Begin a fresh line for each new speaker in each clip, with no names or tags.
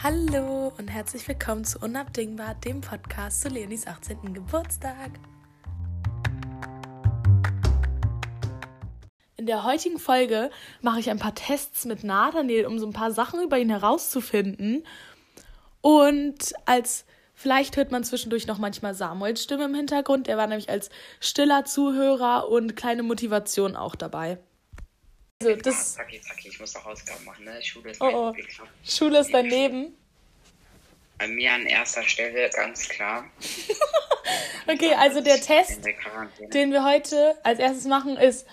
Hallo und herzlich willkommen zu Unabdingbar, dem Podcast zu Leonis 18. Geburtstag. In der heutigen Folge mache ich ein paar Tests mit Nathaniel, um so ein paar Sachen über ihn herauszufinden. Und als vielleicht hört man zwischendurch noch manchmal Samuels Stimme im Hintergrund. Der war nämlich als stiller Zuhörer und kleine Motivation auch dabei.
Also das. Zacki, zacki, ich muss noch Hausaufgaben machen, ne? Schule ist
oh, oh. Schule ist dein Leben.
Bei mir an erster Stelle, ganz klar.
okay, also der Test, den wir heute als erstes machen, ist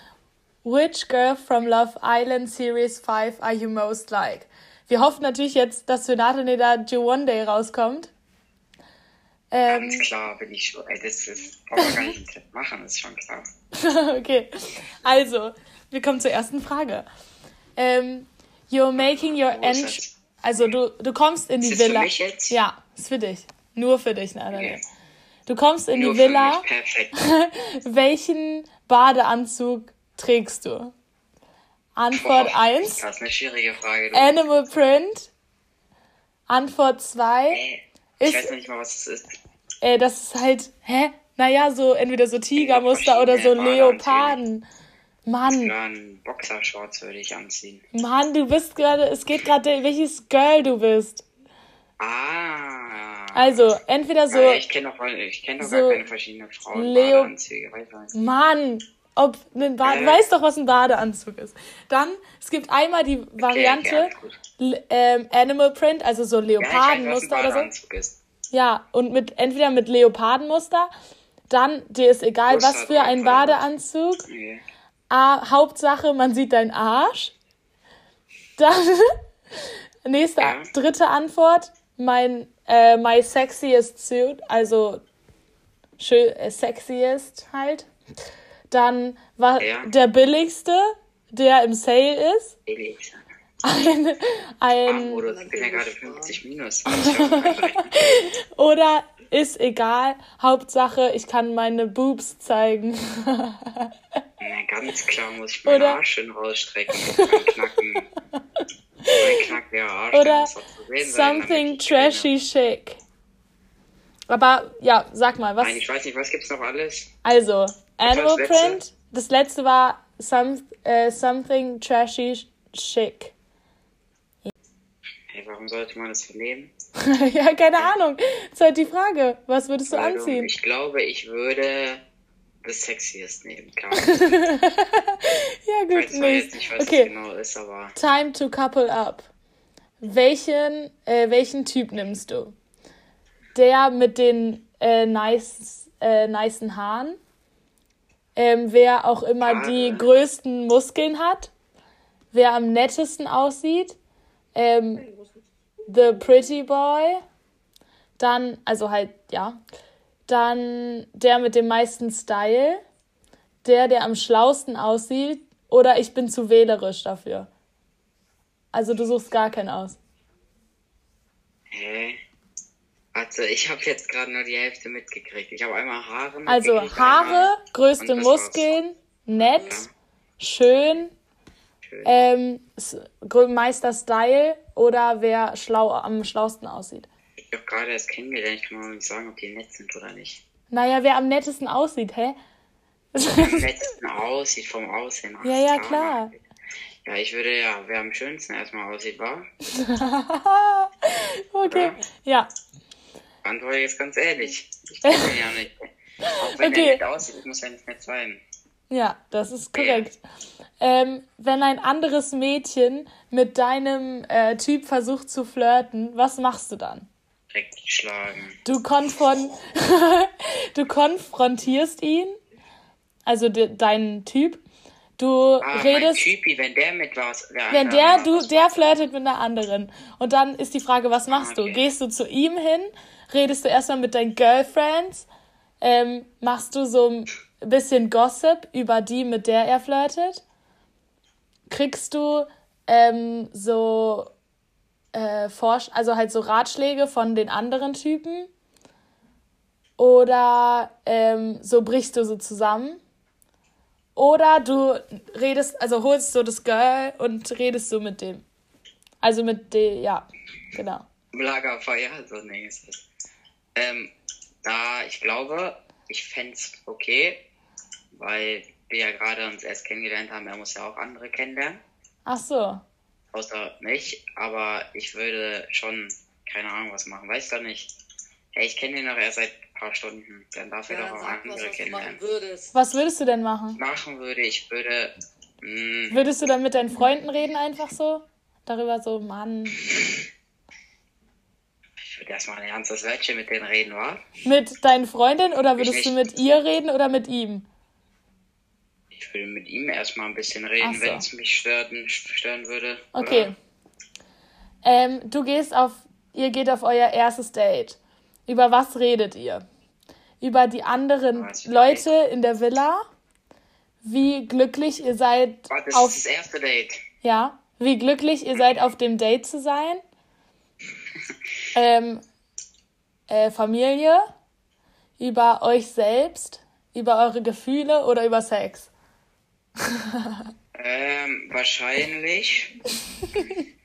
Which girl from Love Island Series 5 are you most like? Wir hoffen natürlich jetzt, dass für Nathaniel da One Day rauskommt.
Ähm, Ganz klar bin ich schon. Das ist, brauchen wir gar nicht machen, ist schon klar.
okay, also, wir kommen zur ersten Frage. Ähm, you're making your end. Also du, du kommst in die ist Villa. Für mich jetzt? Ja, ist für dich. Nur für dich, Nathaniel. Okay. Du kommst in Nur die Villa. Welchen Badeanzug trägst du? Antwort 1.
Das ist eine schwierige Frage.
Du. Animal Print. Antwort 2.
Äh, ich ist, weiß nicht mal, was das ist.
Äh, das ist halt, hä? Naja, so entweder so Tigermuster oder so Leoparden. Mann.
Einen Boxershorts würde ich anziehen.
Mann, du bist gerade, es geht gerade, welches Girl du bist.
Ah.
Also, entweder so.
Ich kenne doch, ich kenn doch so gar keine verschiedenen Frauen. Leo Badeanzüge.
Mann, ob ein äh. weißt doch, was ein Badeanzug ist. Dann, es gibt einmal die Variante okay, ähm, Animal Print, also so Leopardenmuster ja, oder so. Ist. Ja, und mit entweder mit Leopardenmuster, dann dir ist egal, was für ein Badeanzug. Okay. A, Hauptsache, man sieht deinen Arsch. Dann, nächste, dritte Antwort, mein, äh, my sexiest suit, also schön, äh, sexiest halt. Dann war ja. der billigste, der im Sale ist.
Billig.
Ein, ein,
Ach, oder ich bin ja gerade 50 minus.
oder ist egal, Hauptsache, ich kann meine Boobs zeigen.
Na, ganz klar muss ich meinen Oder, Arsch schön rausstrecken und knacken. mein Knack der Arsch,
Oder something sein, trashy chic. Aber ja, sag mal, was.
Nein, ich weiß nicht, was gibt's noch alles?
Also, Animal Print. Das letzte war some, uh, Something Trashy Chic.
Hey, warum sollte man das vernehmen?
ja, keine Ahnung. Das ist halt die Frage. Was würdest du also, anziehen?
Ich glaube, ich würde das Sexiest nehmen, klar.
ja, gut.
Ich weiß nicht, was okay. das genau ist, aber.
Time to couple up. Welchen, äh, welchen Typ nimmst du? Der mit den äh, nice, äh, nicen Haaren? Ähm, wer auch immer Haare. die größten Muskeln hat? Wer am nettesten aussieht? Ähm, The Pretty Boy. Dann, also halt, ja. Dann der mit dem meisten Style. Der, der am schlausten aussieht. Oder ich bin zu wählerisch dafür. Also du suchst gar keinen aus.
Hä? Warte, ich habe jetzt gerade nur die Hälfte mitgekriegt. Ich habe einmal Haare.
Also Haare, größte Muskeln, nett, ja. schön, schön. Ähm, Meister Style oder wer schlau am schlausten aussieht.
Ich habe gerade erst kennengelernt, ich kann mal nicht sagen, ob die nett sind oder nicht.
Naja, wer am nettesten aussieht, hä?
am nettesten aussieht vom Aussehen.
Ach, ja, ja, klar.
Ja, ich würde ja, wer am schönsten erstmal aussieht, war.
okay, oder? ja.
Antworte jetzt ganz ehrlich. Ich kenne ihn ja nicht. Auch wenn okay. er nett aussieht, muss er nicht nett sein.
Ja, das ist korrekt. Ähm, wenn ein anderes Mädchen mit deinem äh, Typ versucht zu flirten, was machst du dann?
Direkt schlagen.
Du, konfron du konfrontierst ihn, also de deinen Typ. Du
ah,
redest.
Typi, wenn der mit was.
Der wenn der, du, der flirtet mit einer anderen. Und dann ist die Frage, was machst ah, okay. du? Gehst du zu ihm hin? Redest du erstmal mit deinen Girlfriends? Ähm, machst du so bisschen Gossip über die, mit der er flirtet? Kriegst du ähm, so äh, Forsch also halt so Ratschläge von den anderen Typen? Oder ähm, so brichst du so zusammen? Oder du redest, also holst so das Girl und redest so mit dem. Also mit dem, ja, genau.
Lagerfeuer, so nee ist es. Ähm, da, ich glaube, ich fände es okay, weil wir ja gerade uns erst kennengelernt haben, er muss ja auch andere kennenlernen.
Ach so.
Außer mich, aber ich würde schon, keine Ahnung, was machen, weiß doch nicht. Ja, ich kenne ihn noch erst seit ein paar Stunden, dann darf er ja, doch auch andere was, kennenlernen.
Würdest. Was würdest du denn machen?
Machen würde, ich würde. Mh,
hm. würdest du dann mit deinen Freunden reden, einfach so? Darüber so, Mann.
Würde erstmal ein ernstes Wörtchen mit denen reden, wa?
Mit deinen Freundinnen oder würdest du mit ihr reden oder mit ihm?
Ich würde mit ihm erstmal ein bisschen reden, so. wenn es mich stören, stören würde.
Okay. Ähm, du gehst auf, ihr geht auf euer erstes Date. Über was redet ihr? Über die anderen was Leute in der Villa? Wie glücklich ihr seid.
Warte, das auf, ist das erste Date.
Ja. Wie glücklich ihr seid, auf dem Date zu sein? Ähm, äh, Familie, über euch selbst, über eure Gefühle oder über Sex?
ähm, wahrscheinlich.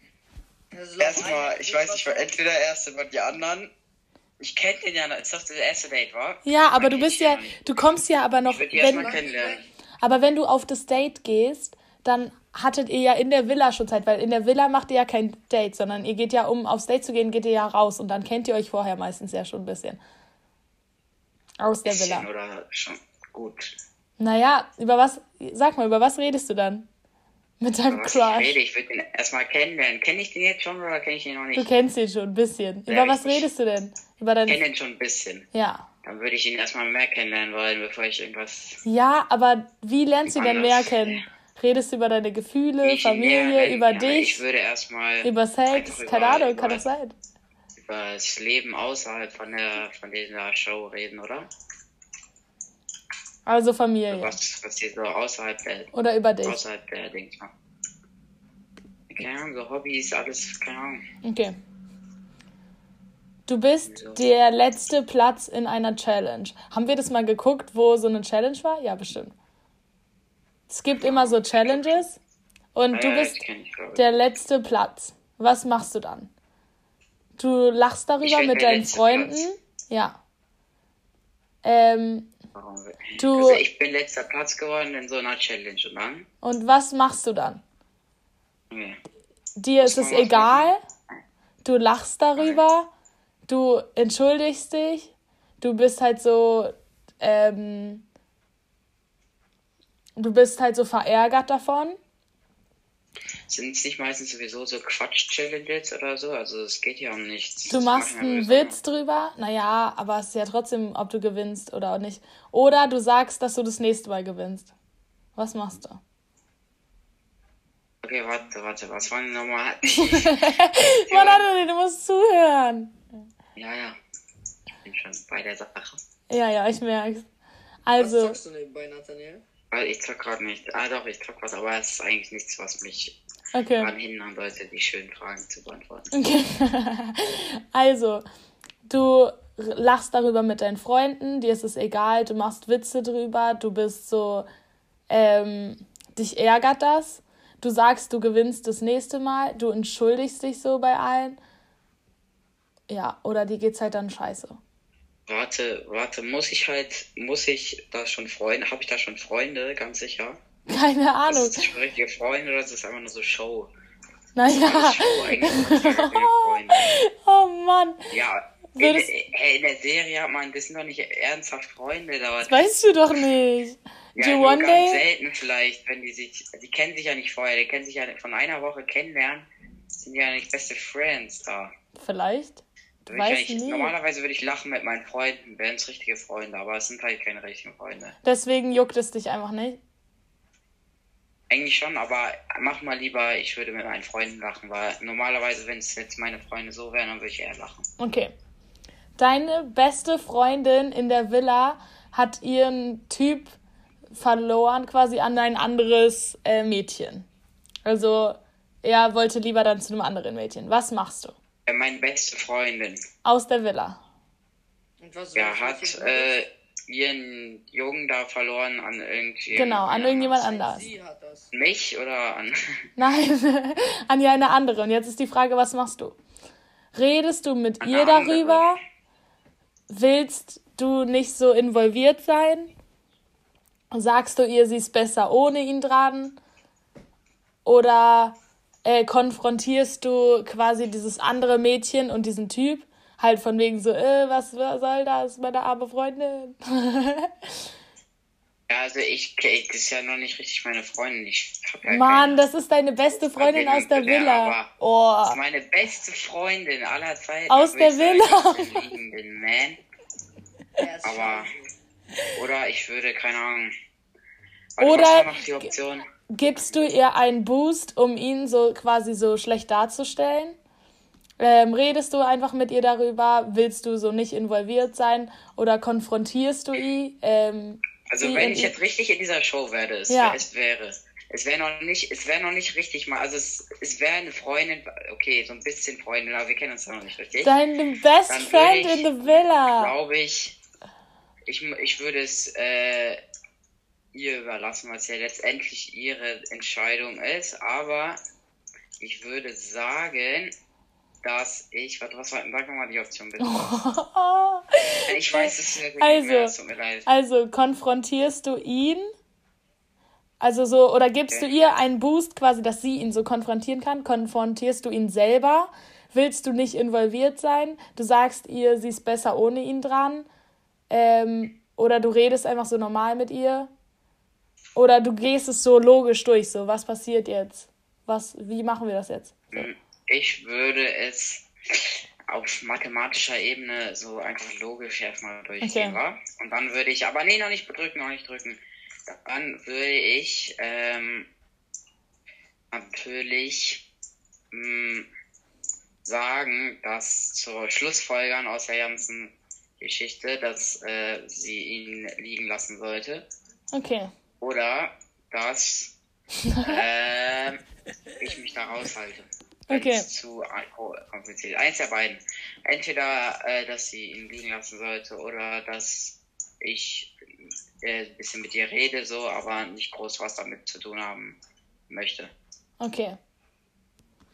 Erstmal, ich weiß nicht, entweder erst über die anderen. Ich kenne den ja noch, ist doch das erste Date, wa?
Ja, aber du bist ja, du kommst ja aber noch. Ich wenn, kennenlernen. Aber wenn du auf das Date gehst, dann hattet ihr ja in der Villa schon Zeit, weil in der Villa macht ihr ja kein Date, sondern ihr geht ja, um aufs Date zu gehen, geht ihr ja raus und dann kennt ihr euch vorher meistens ja schon ein bisschen. Aus der Villa.
Oder schon gut.
Naja, über was, sag mal, über was redest du dann? Mit deinem
Crush. Ich, rede, ich würde den erstmal kennenlernen. Kenne ich den jetzt schon oder kenne ich den noch nicht?
Du kennst ihn schon ein bisschen. Ja, über was redest du denn? Über
deinen... Ich kenne ihn schon ein bisschen.
Ja.
Dann würde ich ihn erstmal mehr kennenlernen wollen, bevor ich irgendwas.
Ja, aber wie lernst du denn mehr kennen? Redest du über deine Gefühle, ich Familie, über dich?
Ich würde erstmal.
Über Sex, keine Ahnung, kann das sein.
Über das Leben außerhalb von der von dieser Show reden, oder?
Also Familie.
Was, was hier so außerhalb der.
Oder über dich.
Außerhalb der Dings. Keine Ahnung, so Hobbys, alles, keine Ahnung.
Okay. Du bist so. der letzte Platz in einer Challenge. Haben wir das mal geguckt, wo so eine Challenge war? Ja, bestimmt. Es gibt immer so Challenges und du bist der letzte Platz. Was machst du dann? Du lachst darüber mit deinen Freunden. Platz. Ja. Ähm,
du, also ich bin letzter Platz geworden in so einer Challenge und dann?
Und was machst du dann? Okay. Dir ist es egal. Du lachst darüber. Du entschuldigst dich. Du bist halt so ähm, du bist halt so verärgert davon.
Sind es nicht meistens sowieso so Quatsch-Challenges oder so? Also es geht ja um nichts.
Du machst einen Witz drüber, naja, aber es ist ja trotzdem, ob du gewinnst oder nicht. Oder du sagst, dass du das nächste Mal gewinnst. Was machst du?
Okay, warte, warte, was war denn nochmal?
Mann, Anthony, du musst zuhören.
Ja, ja. Ich bin schon bei der Sache.
Ja, ja, ich merk's. Also. Was
sagst du nebenbei, Nathaniel?
Weil ich zock gerade nicht. Ah doch, ich zock was, aber es ist eigentlich nichts, was mich okay. daran hindern sollte, die schönen Fragen zu beantworten. Okay.
also, du lachst darüber mit deinen Freunden, dir ist es egal, du machst Witze drüber, du bist so, ähm, dich ärgert das. Du sagst, du gewinnst das nächste Mal, du entschuldigst dich so bei allen. Ja, oder dir geht's halt dann scheiße.
Warte, warte, muss ich halt, muss ich da schon Freunde, habe ich da schon Freunde, ganz sicher?
Keine Ahnung.
Ist das schon richtige Freunde oder ist das einfach nur so Show?
Naja. oh Mann.
Ja, in, in, der Serie hat man, das sind doch nicht ernsthaft Freunde. Da
das weißt du doch nicht.
Ja, Do nur ganz day? selten vielleicht, wenn die sich, die kennen sich ja nicht vorher, die kennen sich ja von einer Woche kennenlernen, sind ja nicht beste Friends da.
Vielleicht.
Ich, normalerweise würde ich lachen mit meinen Freunden, wären es richtige Freunde, aber es sind halt keine richtigen Freunde.
Deswegen juckt es dich einfach nicht?
Eigentlich schon, aber mach mal lieber, ich würde mit meinen Freunden lachen, weil normalerweise, wenn es jetzt meine Freunde so wären, dann würde ich eher lachen.
Okay. Deine beste Freundin in der Villa hat ihren Typ verloren, quasi an ein anderes äh, Mädchen. Also er wollte lieber dann zu einem anderen Mädchen. Was machst du?
Äh, meine beste Freundin.
Aus der Villa.
Und was ja, hat äh, ihren Jungen da verloren an irgendwie.
Genau, an irgendjemand anders.
Mich oder an.
Nein, an ja eine andere. Und jetzt ist die Frage, was machst du? redest du mit Eine ihr darüber? Willst du nicht so involviert sein? Sagst du ihr, sie ist besser ohne ihn dran? Oder äh, konfrontierst du quasi dieses andere Mädchen und diesen Typ? Halt von wegen so, äh, was, was soll das, meine arme Freundin?
ja, also ich, ich, das ist ja noch nicht richtig meine Freundin. Ich hab ja
Mann, das ist deine beste Freundin aus der Villa. Oh.
Das ist meine beste Freundin aller Zeiten. Aus der Villa. Bin, man. Aber, oder ich würde, keine Ahnung.
Warte, oder gibst du ihr einen Boost, um ihn so quasi so schlecht darzustellen? Ähm, redest du einfach mit ihr darüber? Willst du so nicht involviert sein? Oder konfrontierst du ihn? Ähm,
also wenn ich jetzt richtig in dieser Show werde, es, ja. es wäre, es wäre noch nicht, es wäre noch nicht richtig mal, also es, es wäre eine Freundin, okay, so ein bisschen Freundin, aber wir kennen uns ja noch nicht richtig. Dein best friend ich, in the villa. Glaube ich, ich, ich würde es äh, ihr überlassen, was ja letztendlich ihre Entscheidung ist, aber ich würde sagen, dass ich, was, was war, sag mal die Option bitte.
ich weiß es nicht also, mehr, es tut mir leid. Also, konfrontierst du ihn? Also so, oder gibst okay. du ihr einen Boost quasi, dass sie ihn so konfrontieren kann? Konfrontierst du ihn selber? Willst du nicht involviert sein? Du sagst ihr, sie ist besser ohne ihn dran? Ähm, oder du redest einfach so normal mit ihr? Oder du gehst es so logisch durch, so was passiert jetzt? Was, wie machen wir das jetzt?
Ich würde es auf mathematischer Ebene so einfach logisch erstmal durchgehen, okay. Und dann würde ich, aber nee, noch nicht drücken, noch nicht drücken. Dann würde ich ähm, natürlich mh, hm, sagen, dass zur Schlussfolgern aus der ganzen Geschichte, dass äh, sie ihn liegen lassen sollte. Okay. Oder dass äh, ich mich da raushalte okay. zu kompliziert. Eins der beiden. Entweder, äh, dass sie ihn liegen lassen sollte oder dass ich äh, ein bisschen mit ihr rede, so, aber nicht groß was damit zu tun haben möchte. Okay.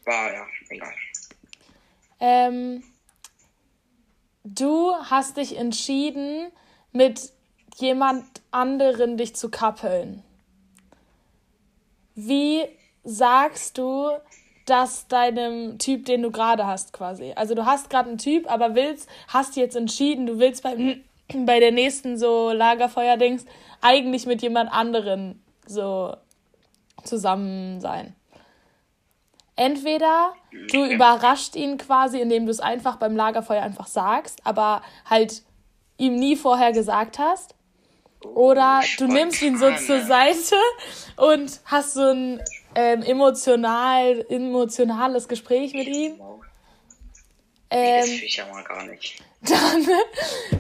War ja, egal.
Ähm, du hast dich entschieden, mit jemand anderen dich zu kappeln. Wie sagst du, das deinem Typ, den du gerade hast, quasi. Also du hast gerade einen Typ, aber willst, hast jetzt entschieden, du willst bei, bei der nächsten so Lagerfeuer-Dings eigentlich mit jemand anderen so zusammen sein. Entweder du überrascht ihn quasi, indem du es einfach beim Lagerfeuer einfach sagst, aber halt ihm nie vorher gesagt hast. Oder du nimmst ihn so zur Seite und hast so ein ähm, emotional, emotionales Gespräch mit ihm. Ähm, das ich ja mal gar nicht. Dann,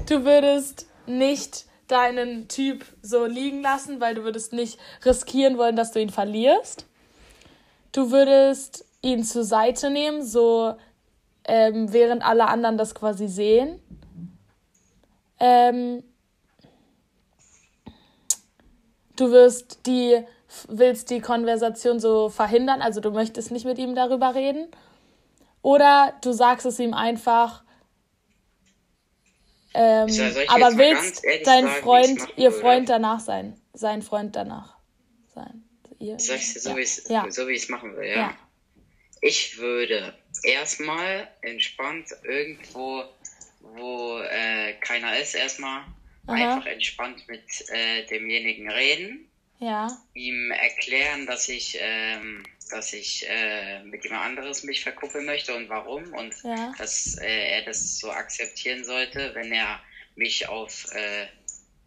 du würdest nicht deinen Typ so liegen lassen, weil du würdest nicht riskieren wollen, dass du ihn verlierst. Du würdest ihn zur Seite nehmen, so ähm, während alle anderen das quasi sehen. Ähm, du wirst die willst die Konversation so verhindern, also du möchtest nicht mit ihm darüber reden. Oder du sagst es ihm einfach, ähm, aber willst dein sagen, Freund, ihr Freund danach sein, sein Freund danach sein. Ihr,
Sag ich dir so, ja. wie ich ja. so, es machen will, ja? ja. Ich würde erstmal entspannt irgendwo, wo äh, keiner ist, erstmal Aha. einfach entspannt mit äh, demjenigen reden ja. ihm erklären, dass ich, ähm, dass ich äh, mit jemand anderes mich verkuppeln möchte und warum und ja. dass äh, er das so akzeptieren sollte, wenn er mich auf äh,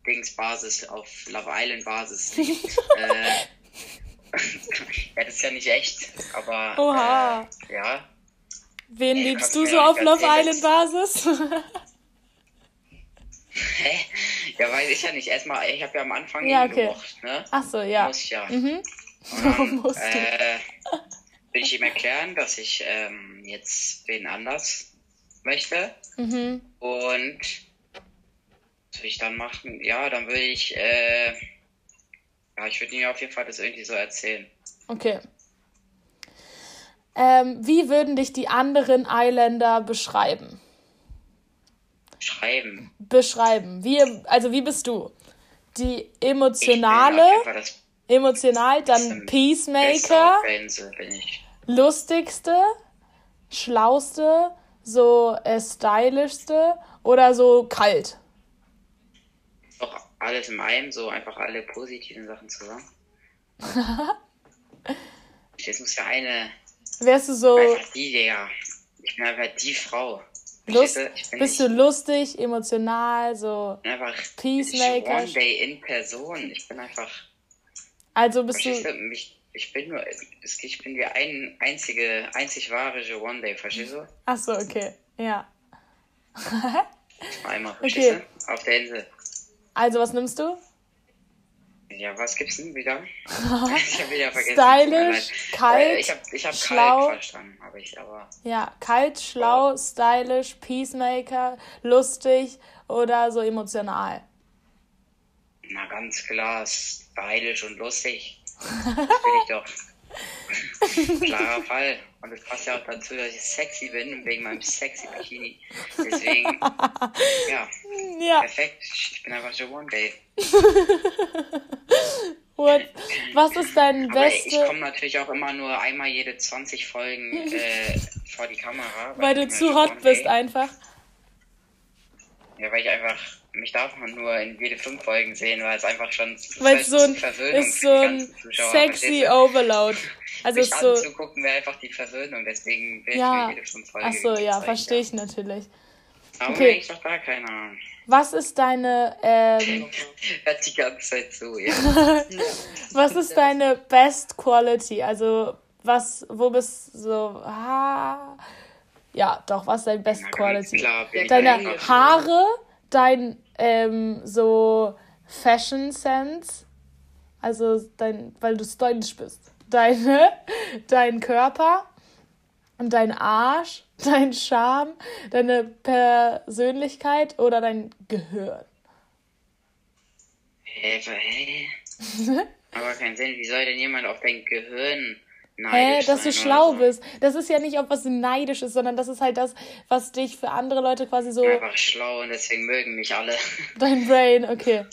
Dingsbasis, auf Love Island Basis liebt. äh, ja, das ist ja nicht echt, aber Oha. Äh, ja.
Wen liebst du so auf Love Island Basis?
Hä? Ja, weiß ich ja nicht. Erstmal, ich habe ja am Anfang ja, okay. gemocht, ne?
Ach so, ja. Muss
ja. Mhm. Dann, musst äh, will ich ihm erklären, dass ich ähm, jetzt wen anders möchte. Mhm. Und was würde ich dann machen? Ja, dann würde ich, äh, ja, ich würde ihm auf jeden Fall das irgendwie so erzählen.
Okay. Ähm, wie würden dich die anderen Islander beschreiben?
Schreiben.
Beschreiben. Wie, also wie bist du? Die emotionale, emotional, dann Peacemaker, lustigste, schlauste, so äh, stylischste oder so kalt?
Doch alles in einem, so einfach alle positiven Sachen zusammen. Jetzt muss ja eine.
Wärst du so.
Einfach die, Digga. Ich bin einfach die Frau.
Lust, bist du lustig, emotional, so
einfach Peacemaker? One Day in Person. Ich bin einfach.
Also bist du.
Mich, ich bin nur, ich bin die ein, einzige, einzig wahre One Day, verstehst du?
Ach so, okay, ja.
Einmal, verstehst okay. du? Auf der Insel.
Also, was nimmst du?
Ja, was gibt's denn wieder? ich habe wieder vergessen. Stylisch, kalt, äh, ich habe ich hab schlau. kalt verstanden, habe ich aber.
Ja, kalt, schlau, oh. stylisch, Peacemaker, lustig oder so emotional.
Na ganz klar, stylisch und lustig. Das bin ich doch. Klarer Fall. Und es passt ja auch dazu, dass ich sexy bin, wegen meinem sexy Bikini. Deswegen, ja, ja. perfekt. Ich bin einfach so One Day.
What? Was ist dein beste...
Ich komme natürlich auch immer nur einmal jede 20 Folgen äh, vor die Kamera.
Weil, weil du zu hot bist einfach.
Ja, weil ich einfach mich darf man nur in jede fünf Folgen sehen, weil es einfach schon
weil es so ein, ist so ein sexy Overload.
Also Mich so anzugucken wäre einfach die Versöhnung, deswegen will ja. ich mir jede fünf Folgen
Achso, ja, verstehe ich natürlich.
Aber okay. ich doch gar keine Ahnung.
Was ist deine ähm,
Hört die ganze Zeit zu, ja.
was ist deine Best Quality? Also was, wo bist du so, ah, ja, doch, was ist deine Best Na, Quality? Klar, deine Haare, dein ähm, so Fashion Sense, also dein, weil du stylisch bist deine, dein Körper und dein Arsch, dein Charme, deine Persönlichkeit oder dein Gehirn?
Hä, hä? Aber keinen Sinn, wie soll denn jemand auf dein Gehirn Hä,
dass du schlau so. bist. Das ist ja nicht, ob was neidisch ist, sondern das ist halt das, was dich für andere Leute quasi so.
Einfach schlau und deswegen mögen mich alle.
Dein Brain, okay.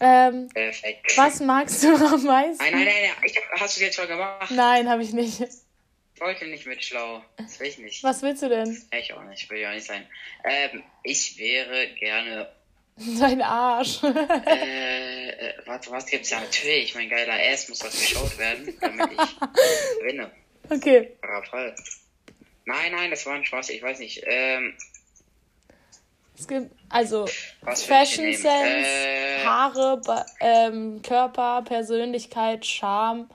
Ähm,
Perfekt.
Was magst du am meisten?
Nein, nein, nein, ich, hast du jetzt schon gemacht?
Nein, habe ich nicht.
Ich wollte nicht mit schlau. Das will ich nicht.
Was willst du denn?
Ich auch nicht, will ich auch nicht sein. Ähm, ich wäre gerne.
Dein Arsch.
äh, äh, warte, was gibt's ja natürlich? Mein geiler Ass muss doch geschaut werden, damit ich gewinne.
Okay.
Fall. Nein, nein, das war ein Spaß, ich weiß nicht. Ähm,
es gibt also Was Fashion Sense, äh... Haare, ähm, Körper, Persönlichkeit, Charme,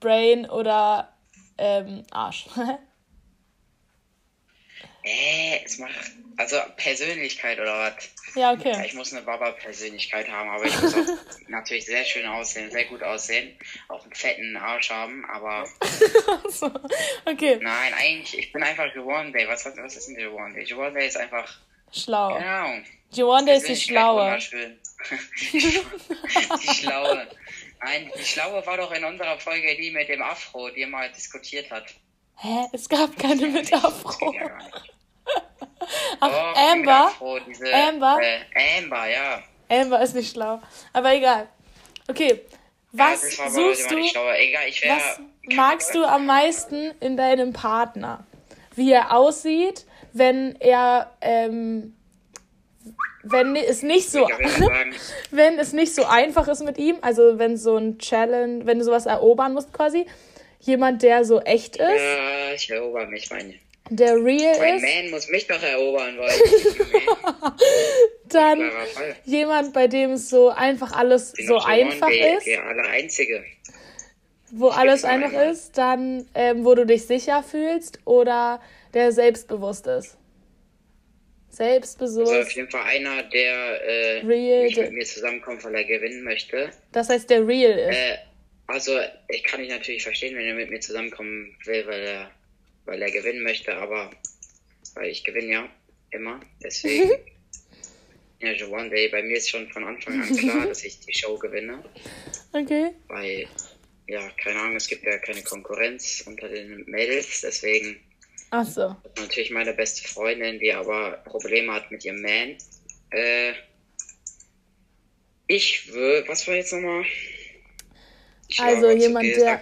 Brain oder ähm, Arsch.
äh, es macht. Also Persönlichkeit oder was?
Ja, okay. Ja,
ich muss eine Baba-Persönlichkeit haben, aber ich muss auch natürlich sehr schön aussehen, sehr gut aussehen. Auch einen fetten Arsch haben, aber.
so, okay.
Nein, eigentlich, ich bin einfach One Day. Was, was, was ist denn One Day? One Day ist einfach
Schlau.
Genau.
Joanda ist die Schlaue.
die Schlaue. Nein, die Schlaue war doch in unserer Folge die mit dem Afro, die mal diskutiert hat.
Hä? Es gab keine mit Afro. Ach, oh, Amber?
Afro, diese,
Amber?
Äh, Amber, ja.
Amber ist nicht schlau. Aber egal. Okay. Was ja, suchst du?
Egal, wär,
was magst du am meisten in deinem Partner? Wie er aussieht, wenn er, ähm, wenn es nicht so, wenn es nicht so einfach ist mit ihm, also wenn so ein Challenge, wenn du sowas erobern musst quasi, jemand, der so echt ist.
Ja, ich erober mich, meine.
Der real
mein
ist.
Man muss mich doch erobern wollen.
Dann jemand, bei dem es so einfach alles so einfach
der,
ist.
Der Einzige.
Wo ich alles einfach einmal. ist, dann, ähm, wo du dich sicher fühlst oder der selbstbewusst ist. Selbstbewusst.
Also auf jeden Fall einer, der äh,
real,
nicht mit mir zusammenkommt, weil er gewinnen möchte.
Das heißt, der real ist.
Äh, also ich kann dich natürlich verstehen, wenn er mit mir zusammenkommen will, weil er, weil er gewinnen möchte, aber weil ich gewinne ja immer, deswegen. ja, One Day, bei mir ist schon von Anfang an klar, dass ich die Show gewinne.
Okay.
Weil ja, keine Ahnung, es gibt ja keine Konkurrenz unter den Mädels, deswegen.
Ach so.
Natürlich meine beste Freundin, die aber Probleme hat mit ihrem Man. Äh, ich würde, was war jetzt nochmal?
Also jemand, der,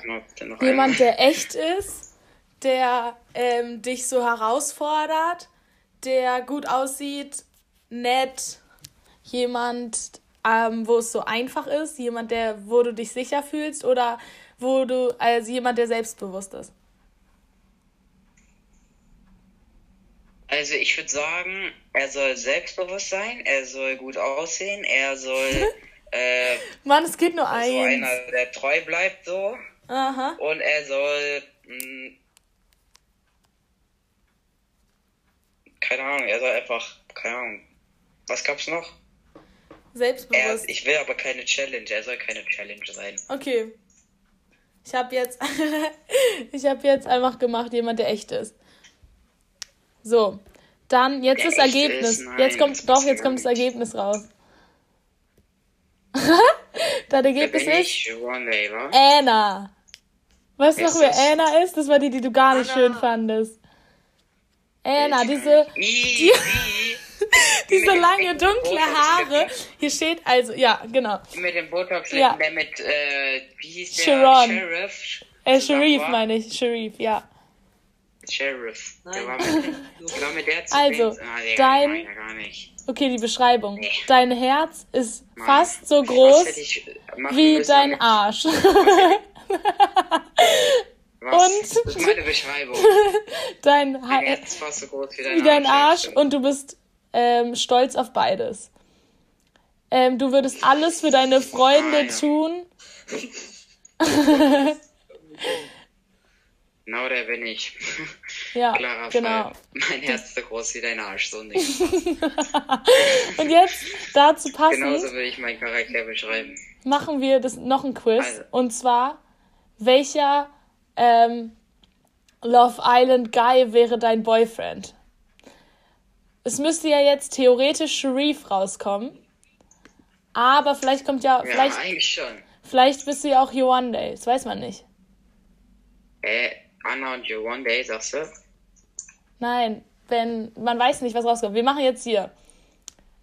jemand, der echt ist, der ähm, dich so herausfordert, der gut aussieht, nett, jemand, ähm, wo es so einfach ist, jemand, der, wo du dich sicher fühlst oder wo du, also jemand, der selbstbewusst ist?
Also ich würde sagen, er soll selbstbewusst sein, er soll gut aussehen, er soll. äh,
Mann, es geht nur
eins. So einer, der treu bleibt so.
Aha.
Und er soll. Mh, keine Ahnung, er soll einfach. Keine Ahnung. Was gab's noch? Selbstbewusst. Er, ich will aber keine Challenge, er soll keine Challenge sein.
Okay. Ich habe jetzt, ich habe jetzt einfach gemacht, jemand, der echt ist. So, dann jetzt der das Ergebnis. Ist, nein, jetzt kommt doch, jetzt kommt das Ergebnis raus. das Ergebnis ist Anna. Weißt du noch, wer Anna ist? Das war die, die du gar nicht Anna. schön fandest. Anna, diese. Die, diese lange dunkle Haare. Hier steht also, ja, genau.
Mit dem Botox, ja. der mit, äh, wie hieß der? Sharon. Sheriff.
Äh, Sharif meine ich, Sharif, ja.
Sheriff. Der war mit, der war mit der
Also, ah, dein. Okay, die Beschreibung. Nee. Dein Herz ist Mann. fast so groß wie dein Arsch.
Was? Und das ist meine Beschreibung.
dein, Herz ist fast so groß wie dein, wie dein Arsch. Arsch und du bist ähm, stolz auf beides. Ähm, du würdest alles für deine Freunde ah, ja. tun.
genau der bin ich.
Ja, Klarer genau. Fall.
Mein Herz ist so groß wie dein Arsch, so nicht.
Und jetzt dazu passend.
Genauso will ich meinen Charakter beschreiben.
Machen wir das noch ein Quiz. Also. Und zwar, welcher ähm, Love Island Guy wäre dein Boyfriend? Es müsste ja jetzt theoretisch Sharif rauskommen. Aber vielleicht kommt ja.
Ja,
vielleicht,
eigentlich schon.
Vielleicht bist du ja auch Day. Das weiß man nicht.
Äh, Anna und Day, sagst du?
Nein, wenn. Man weiß nicht, was rauskommt. Wir machen jetzt hier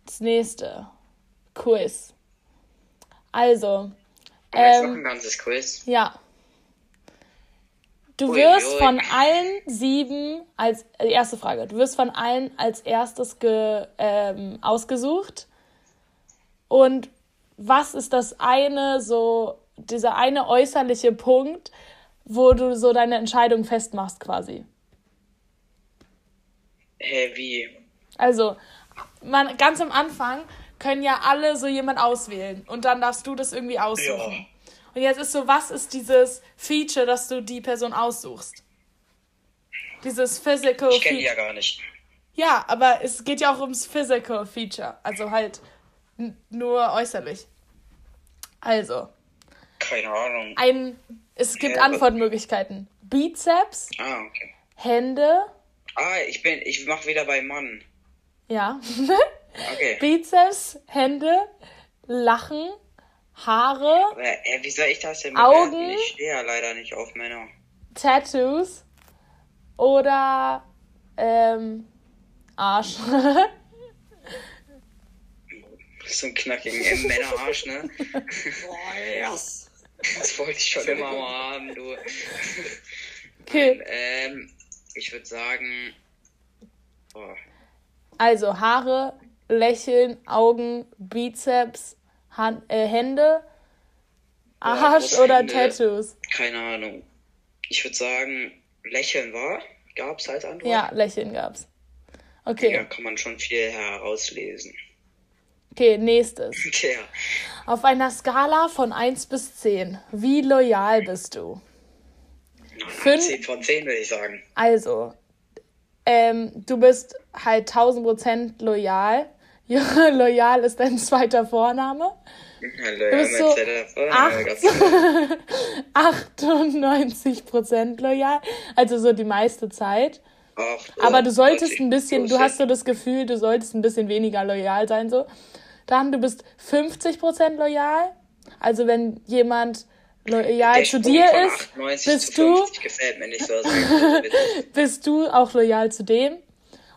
das nächste Quiz. Also.
Ähm, noch ein ganzes Quiz.
Ja. Du wirst von allen sieben als die erste Frage. Du wirst von allen als erstes ge, ähm, ausgesucht. Und was ist das eine so dieser eine äußerliche Punkt, wo du so deine Entscheidung festmachst quasi?
Hä, wie?
Also, man ganz am Anfang können ja alle so jemand auswählen und dann darfst du das irgendwie aussuchen. Ja. Und jetzt ist so, was ist dieses Feature, dass du die Person aussuchst? Dieses Physical
Ich kenne die ja gar nicht.
Ja, aber es geht ja auch ums Physical Feature. Also halt nur äußerlich. Also.
Keine Ahnung.
Ein, es gibt ja, Antwortmöglichkeiten. Bizeps.
Ah, okay.
Hände.
Ah, ich bin, ich mach wieder bei Mann.
Ja.
okay.
Bizeps, Hände, Lachen, Haare.
Aber, äh, wie soll ich das denn
Augen,
Ich stehe ja leider nicht auf Männer.
Tattoos oder ähm, Arsch.
so ein knackigen Männerarsch, ne? Boah, yes. Das wollte ich schon immer mal haben, du.
Okay.
Und, ähm, ich würde sagen. Boah.
Also Haare, Lächeln, Augen, Bizeps, Hand, äh, Hände, Arsch ja, oder Hände, Tattoos?
Keine Ahnung. Ich würde sagen, Lächeln war. Gab's als Antwort?
Ja, Lächeln gab's. Okay.
Ja, kann man schon viel herauslesen.
Okay, nächstes.
Tja.
Auf einer Skala von 1 bis 10, wie loyal bist du?
10 von 10 würde ich sagen.
Also, ähm, du bist halt 1000% loyal. Ja, loyal ist dein zweiter Vorname.
Ja, loyal du bist so
Vorname, 98% loyal, also so die meiste Zeit.
Ach,
Aber du solltest ein bisschen, du hast so das Gefühl, du solltest ein bisschen weniger loyal sein, so. Dann, du bist 50% loyal. Also wenn jemand loyal zu dir ist, bist du, so, bist du auch loyal zu dem?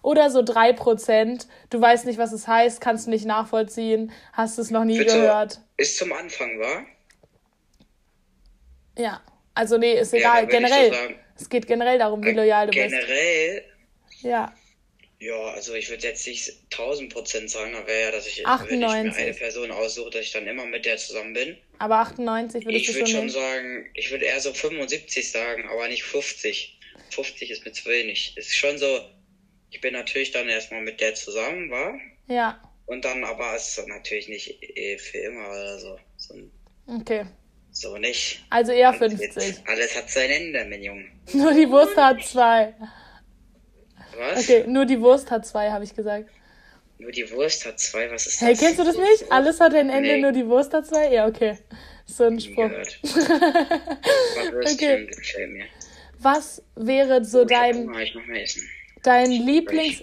Oder so 3%, du weißt nicht, was es heißt, kannst du nicht nachvollziehen, hast es noch nie Bitte, gehört.
Ist zum Anfang, wa?
Ja, also nee, ist egal, ja, generell. So es geht generell darum, wie loyal du generell, bist. Generell?
Ja. Ja, also ich würde jetzt nicht 1000 Prozent sagen, aber ja, dass ich, 98. wenn ich mir eine Person aussuche, dass ich dann immer mit der zusammen bin.
Aber 98
würde ich Ich würde schon, schon sagen, ich würde eher so 75 sagen, aber nicht 50. 50 ist mir zu wenig. Ist schon so, ich bin natürlich dann erstmal mit der zusammen, war? Ja. Und dann aber ist es natürlich nicht eh für immer oder so. so okay. So nicht.
Also eher 50.
alles hat sein Ende, mein Junge.
Nur die Wurst hat zwei. Was? Okay, nur die Wurst hat zwei, habe ich gesagt.
Nur die Wurst hat zwei, was ist
das? Hey, kennst du das nicht? Alles hat ein Ende, nee. nur die Wurst hat zwei? Ja, okay. So ein Spruch. okay. Was wäre so dein. Ich noch mehr essen. Dein Lieblings.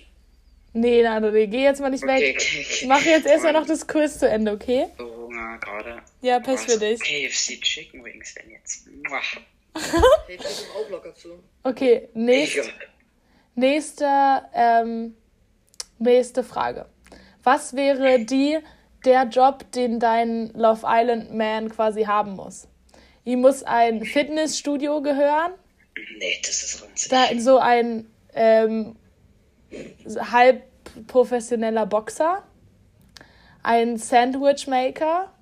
Nee, nein, nee, geh jetzt mal nicht okay, weg. Okay, okay. Mach jetzt erstmal noch das Quiz zu Ende, okay?
Oh, Hunger gerade.
Ja, Pech für dich.
KFC Chicken Wings denn jetzt.
okay, nächst, nächste, ähm, nächste Frage. Was wäre die, der Job, den dein Love Island Man quasi haben muss? Ihm muss ein Fitnessstudio gehören.
Nee, das ist ranzig.
Da so ein ähm, halb professioneller Boxer, ein Sandwichmaker,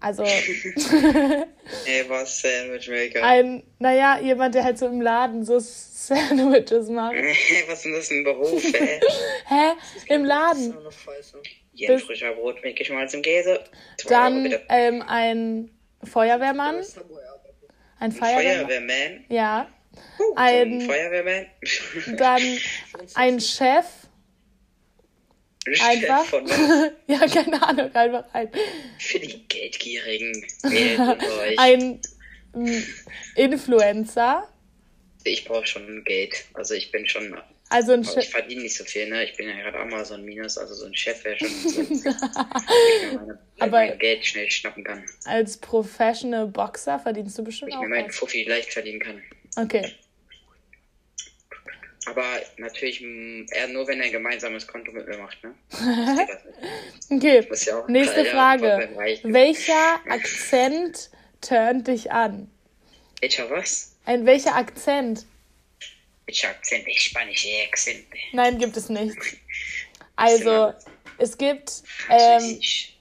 also.
Ey, was Sandwichmaker?
Ein, naja, jemand, der halt so im Laden so Sandwiches macht.
was ist denn das ein Beruf, ey?
Hä? Im Laden.
Jeden frischer Brot mit geschmolzenem Käse.
Dann ähm, ein Feuerwehrmann. Ein
Feuerwehrmann. Feuerwehrman?
Ja.
Ein Feuerwehrmann.
Dann ein Chef. Einfach. Ja, keine Ahnung, einfach ein.
Für die Geldgierigen.
ein mm, Influencer.
Ich brauche schon Geld. Also ich bin schon.
Also ein
Chef. Ich verdiene nicht so viel, ne? Ich bin ja gerade Amazon Minus, also so ein Chef wäre schon. So, meine,
Aber
Geld schnell schnappen kann.
Als Professional Boxer verdienst du bestimmt
ich
auch.
Ich mir meinen Fuffi leicht verdienen kann.
Okay.
Aber natürlich eher nur, wenn er ein gemeinsames Konto mit mir macht, ne?
okay. Ja Nächste Frage. Welcher Akzent turnt dich an?
Welcher was?
Ein welcher Akzent?
Welcher Akzent? Ich spanische Akzent.
Nein, gibt es nicht. Also, es gibt. Ähm,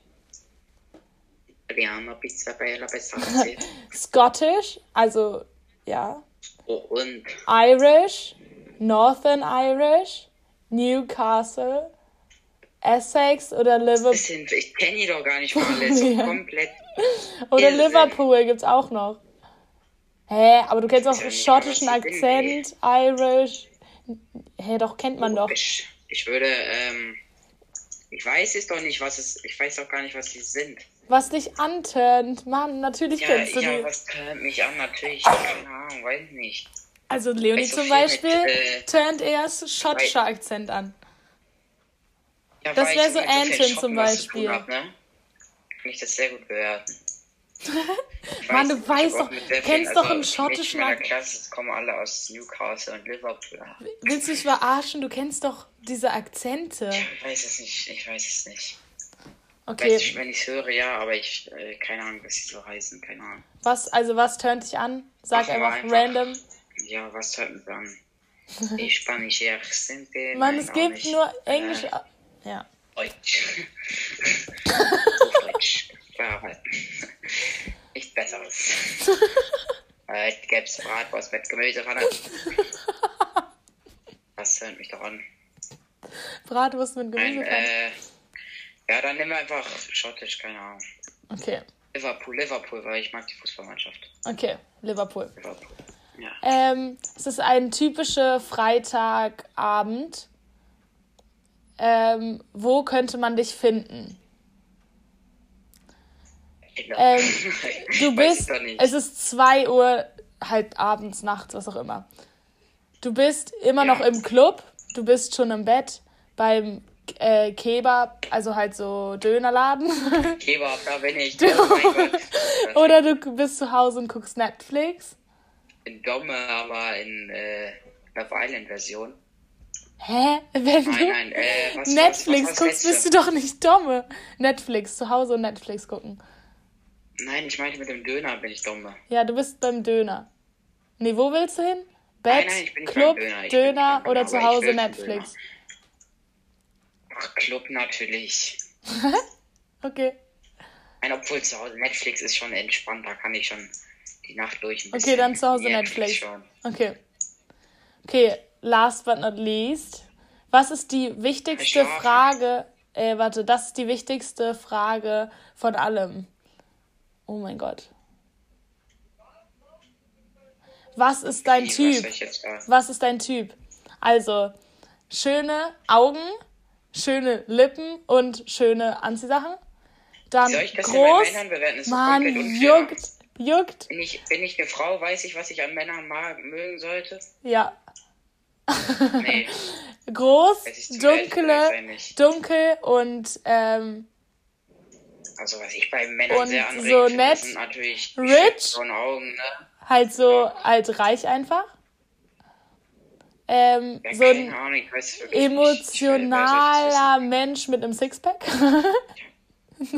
Scottish, also ja.
Oh, und?
Irish, Northern Irish, Newcastle, Essex oder Liverpool.
Ich kenne die doch gar nicht alle, so ja. komplett.
Oder Liverpool gibt's auch noch. Hä, aber du kennst auch ja schottischen Akzent, Irish. Hä, doch, kennt man doch.
Ich, ich würde, ähm, ich weiß es doch nicht, was es, ich weiß doch gar nicht, was sie sind.
Was dich anturnt, Mann, natürlich
ja,
kennst du
ja, die. Ja, was turnt mich an, natürlich, keine Ahnung, weiß nicht.
Also Leonie so zum Beispiel mit, äh, turnt eher schottischer Akzent an. Ja, das wäre so Anton zum Beispiel. Hab, ne?
Kann ich das sehr gut bewerten.
Mann, du weißt doch, kennst also doch einen schottischen
Akzent. Klasse kommen alle aus Newcastle und Liverpool.
Willst du mich verarschen? Du kennst doch diese Akzente.
Ich weiß es nicht, ich weiß es nicht. Okay. Weiß ich, wenn ich höre, ja, aber ich, äh, keine Ahnung, was sie so heißen, keine Ahnung.
Was, also was turnt dich an? Sag einfach, einfach random.
Ja, was hört man dann? Die spanische Akzente.
Mann, es gibt nicht. nur Englisch. Äh, ja.
Deutsch. Deutsch. Ja, Nichts Besseres. Heute gäb's Bratwurst mit Gemüsepfanne. Was hört mich doch an?
Bratwurst mit Gemüsepfanne?
Äh, ja, dann nehmen wir einfach schottisch, keine Ahnung.
Okay.
Liverpool, Liverpool, weil ich mag die Fußballmannschaft.
Okay, Liverpool.
Liverpool. Ja.
Ähm, es ist ein typischer Freitagabend. Ähm, wo könnte man dich finden? Ähm, du bist, es ist 2 Uhr, halt abends, nachts, was auch immer. Du bist immer ja. noch im Club, du bist schon im Bett beim äh, Kebab, also halt so Dönerladen.
Kebab, da bin ich. Oh
Oder du bist zu Hause und guckst Netflix.
In Domme, aber in äh, Love Island Version.
Hä? Wenn du nein, äh, was, Netflix was, was, guckst, bist du doch nicht dumme. Netflix, zu Hause und Netflix gucken.
Nein, ich meinte mit dem Döner bin ich dumme.
Ja, du bist beim Döner. Nee, wo willst du hin? Bett, nein, nein, Club, Döner, Döner oder zu Hause Netflix?
Ach, Club natürlich.
okay.
Nein, obwohl zu Hause Netflix ist schon entspannt, da kann ich schon die Nacht durch.
okay, dann zu Hause Netflix. Netflix. Okay. Okay, last but not least. Was ist die wichtigste Frage? Äh, warte, das ist die wichtigste Frage von allem. Oh mein Gott. Was ist dein Wie, Typ? Was, was ist dein Typ? Also, schöne Augen, schöne Lippen und schöne Anziehsachen. Dann Soll ich das groß. Ja bewerten? Das Mann, juckt, juckt.
Bin ich, bin ich eine Frau, weiß ich, was ich an Männern mag, mögen sollte?
Ja. Nee. groß, dunkle, dunkel und ähm,
also was ich bei Männern sehr anregt, so nett, sind natürlich rich, Augen, ne?
halt so halt reich einfach. Ähm, ja, so ein Ahnung, emotionaler nicht, Mensch mit einem Sixpack.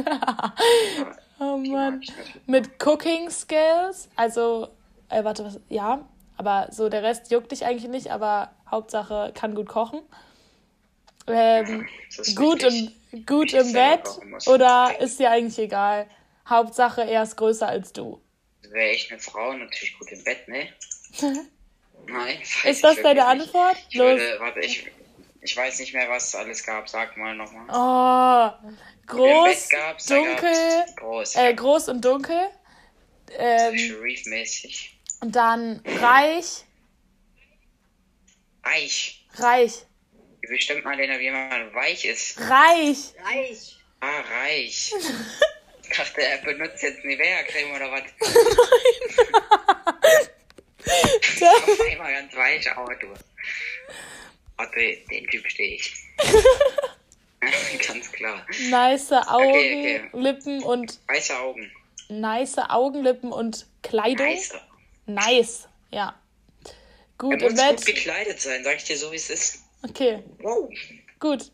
oh Mann. Mit Cooking Skills. Also, äh, warte, was? Ja, aber so der Rest juckt dich eigentlich nicht, aber Hauptsache kann gut kochen. Ähm, gut im, gut im Bett oder ist dir eigentlich egal? Hauptsache er ist größer als du.
Wäre ich eine Frau, natürlich gut im Bett, ne? Nein.
Ist das deine Antwort?
Ich würde, warte, ich, ich weiß nicht mehr, was es alles gab. Sag mal nochmal.
Oh, groß, dunkel, groß, äh, groß und dunkel. Ähm,
Sharif-mäßig.
Und dann reich.
Reich.
Reich.
Bestimmt mal, wie jemand weich ist.
Reich.
Reich. Ah, reich. ich dachte, er benutzt jetzt Nivea-Creme oder was? Nein. Auf einmal ganz weich, aber du. Warte, den Typ stehe ich. ganz klar.
Nice Augen, okay, okay. Lippen und.
Weiße Augen.
Nice Augenlippen und Kleidung. Nice. Nice, ja.
Gut er Bett. gut gekleidet sein, sag ich dir so, wie es ist.
Okay. Wow. Gut.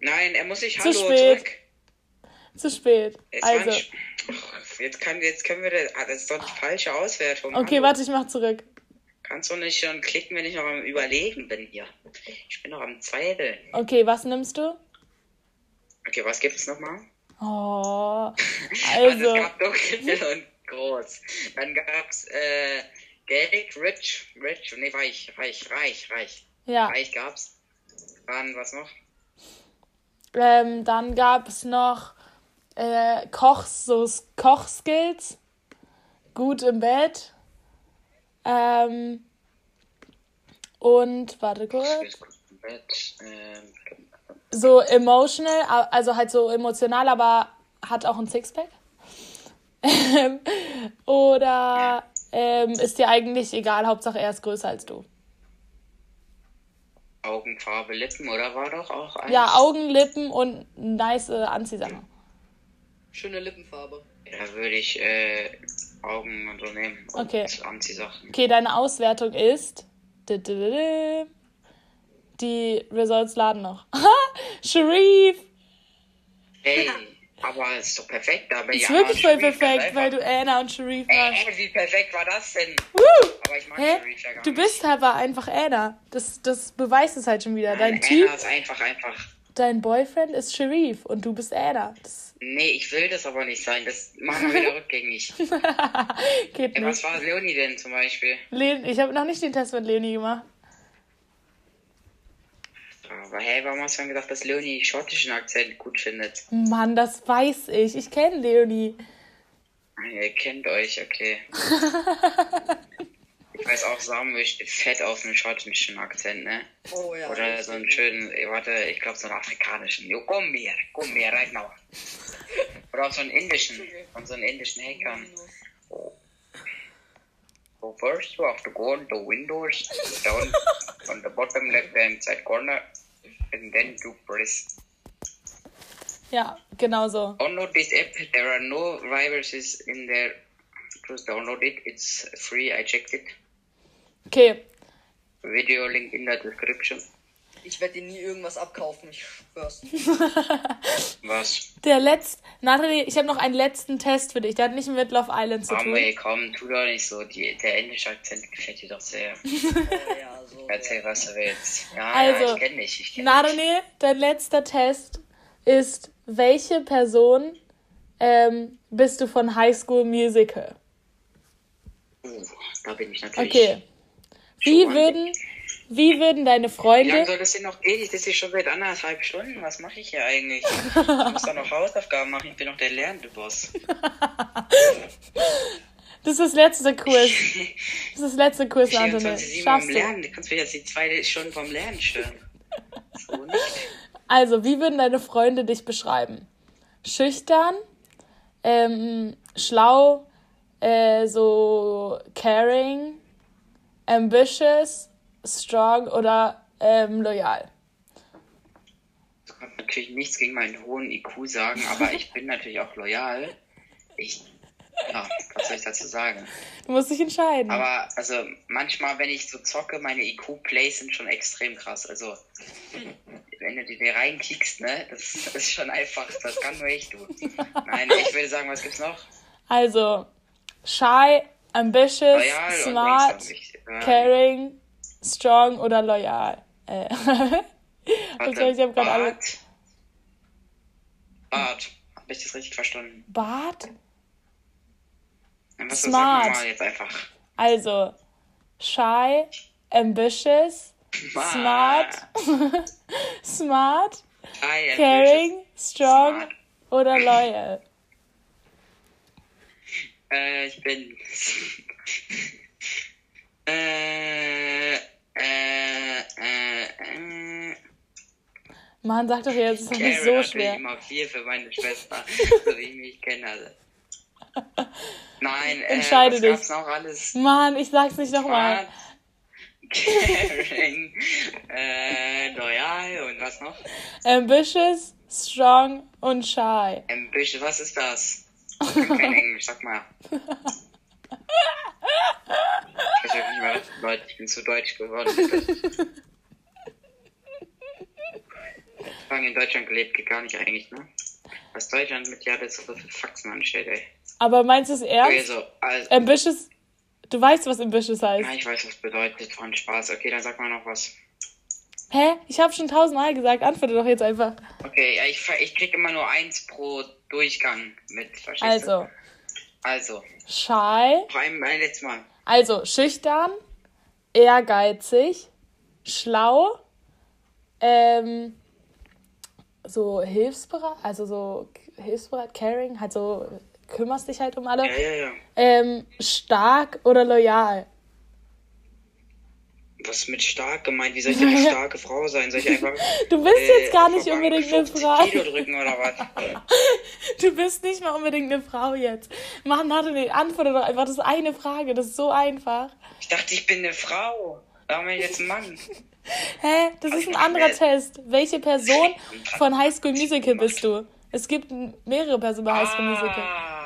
Nein, er muss sich
Hallo Zu spät. Zurück. Zu spät.
Jetzt
also.
Jetzt, kann, jetzt können wir das, ah, das ist doch die falsche Auswertung.
Okay, Hallo. warte, ich mach zurück.
Kannst du nicht schon klicken, wenn ich noch am Überlegen bin hier. Ich bin noch am Zweifeln.
Okay, was nimmst du?
Okay, was gibt es nochmal?
Oh, also.
also es gab dunkel und groß. Dann gab's äh, Geld, rich, rich, nee, reich, reich, reich, reich.
Ja.
Reich gab's. Dann was noch?
Ähm, dann gab es noch äh, Koch, so Kochskills. Gut im Bett. Ähm, und warte kurz. Ähm, so emotional, also halt so emotional, aber hat auch ein Sixpack. Oder ähm, ist dir eigentlich egal, Hauptsache er ist größer als du?
Augenfarbe, Lippen, oder war doch auch
eins? Ja, Augen, Lippen und nice äh, Anziehsachen.
Schöne Lippenfarbe.
Da würde ich äh, Augen und so nehmen. Und
okay.
Anziehsachen.
Okay, deine Auswertung ist. Die Results laden noch. Sharif!
Hey! Aber es ist doch perfekt, da bin
ich Ist wirklich voll perfekt, weil du Anna und Sharif
warst. Ey, wie perfekt war das denn?
Woo! Aber ich mag Hä? Sharif ja gar Du bist aber einfach Anna. Das, das beweist es halt schon wieder. Dein Nein, Typ.
Anna ist einfach, einfach.
Dein Boyfriend ist Sharif und du bist Anna. Das
nee, ich will das aber nicht sein. Das machen wir wieder rückgängig. Geht Ey. Was war Leonie denn zum Beispiel?
Le ich habe noch nicht den Test mit Leonie gemacht.
Aber hey, warum hast du dann gedacht, dass Leonie schottischen Akzent gut findet?
Mann, das weiß ich. Ich kenne Leonie.
Ah, ihr kennt euch, okay. ich weiß auch, Samuel steht fett auf einen schottischen Akzent, ne?
Oh ja.
Oder so einen schönen, warte, ich glaube so einen afrikanischen. Jo, komm her, komm her, right now. Oder auch so einen indischen, von so einen indischen Hackern. Oh. So first you have to go on the windows down on the bottom left hand side corner and then do press.
Ja, genau so.
Download this app. There are no viruses in there. Just download it. It's free. I checked it.
Okay.
Video link in the description.
Ich werde dir nie irgendwas abkaufen, ich schwör's.
Was?
Der letzte. Natalie, ich habe noch einen letzten Test für dich. Der hat nicht mit Love Island zu tun.
Ey, komm, tu doch nicht so. Die, der englische Akzent gefällt dir doch sehr. ja, so, Erzähl, was du willst. Ja, also, ja, ich kenn dich. Ich kenn
Natalie, dein letzter Test ist, welche Person ähm, bist du von High School Musical?
Uh, da bin ich natürlich.
Okay. Wie würden, wie würden deine Freunde. Wie
lange soll das denn noch gehen? Das ist schon seit anderthalb Stunden. Was mache ich hier eigentlich? Ich muss doch noch Hausaufgaben machen. Ich bin noch der lernende Boss.
Das ist das letzte Kurs. Das ist das letzte Kurs, Anthony.
Schaffst du. Lernen. Du kannst mir jetzt die zwei Stunden vom Lernen stören. So.
Also, wie würden deine Freunde dich beschreiben? Schüchtern, ähm, schlau, äh, so caring, ambitious, strong oder ähm, loyal?
Ich kann natürlich nichts gegen meinen hohen IQ sagen, aber ich bin natürlich auch loyal. Ich, ja, was soll ich dazu sagen?
Du musst dich entscheiden.
Aber also manchmal, wenn ich so zocke, meine IQ-Plays sind schon extrem krass. Also wenn du die reinkickst, ne, das, das ist schon einfach, das kann nur ich tun. Nein, ich würde sagen, was gibt's noch?
Also, shy, ambitious, loyal smart, caring, strong oder loyal? Äh.
also, ich habe gerade alle. Bart. Hab ich das richtig verstanden?
Bart?
Was Smart. Mal jetzt einfach.
Also, shy, ambitious, smart, smart,
shy,
caring, strong smart. oder loyal?
Äh, ich bin. äh, äh, äh,
Mann, sag doch jetzt, es ist doch nicht so schwer.
Ich immer viel für meine Schwester, so wie ich mich kenne. Also. Nein, äh, Entscheide was dich. gab's noch alles?
Mann, ich sag's nicht nochmal.
Caring, äh, loyal und was noch?
Ambitious, strong und shy.
Ambitious, was ist das? Ich kann kein Englisch, sag mal. Ich weiß nicht mehr, Leute, ich bin zu deutsch geworden. Ich habe in Deutschland gelebt, geht gar nicht eigentlich, ne? Was Deutschland mit ja so viel Faxen anstellt, ey.
Aber meinst du es ernst?
Okay, so, also,
ambitious? Du weißt, was ambitious heißt.
Ja, ich weiß, was bedeutet von Spaß. Okay, dann sag mal noch was.
Hä? Ich habe schon tausendmal gesagt. Antworte doch jetzt einfach.
Okay, ja, ich, ich krieg immer nur eins pro Durchgang mit.
Verstehst also. Du?
Also.
Shy.
Noch ein, ein letztes Mal.
Also, schüchtern, ehrgeizig, schlau, ähm, so hilfsbereit, also so hilfsbereit, caring, halt so kümmerst dich halt um alle.
Ja, ja, ja.
Ähm, stark oder loyal?
Was mit stark gemeint? Wie soll ich eine starke Frau sein? Soll ich einfach.
Du bist äh, jetzt gar nicht unbedingt eine Frau.
Kilo drücken oder was?
Du bist nicht mal unbedingt eine Frau jetzt. Mann, Natalie, antworte doch einfach. Das ist eine Frage. Das ist so einfach.
Ich dachte, ich bin eine Frau. Warum bin ich jetzt ein Mann?
Hä? Das ist ein anderer Test. Welche Person von High School Musical bist du? Es gibt mehrere Personen bei High School Musical. Ah.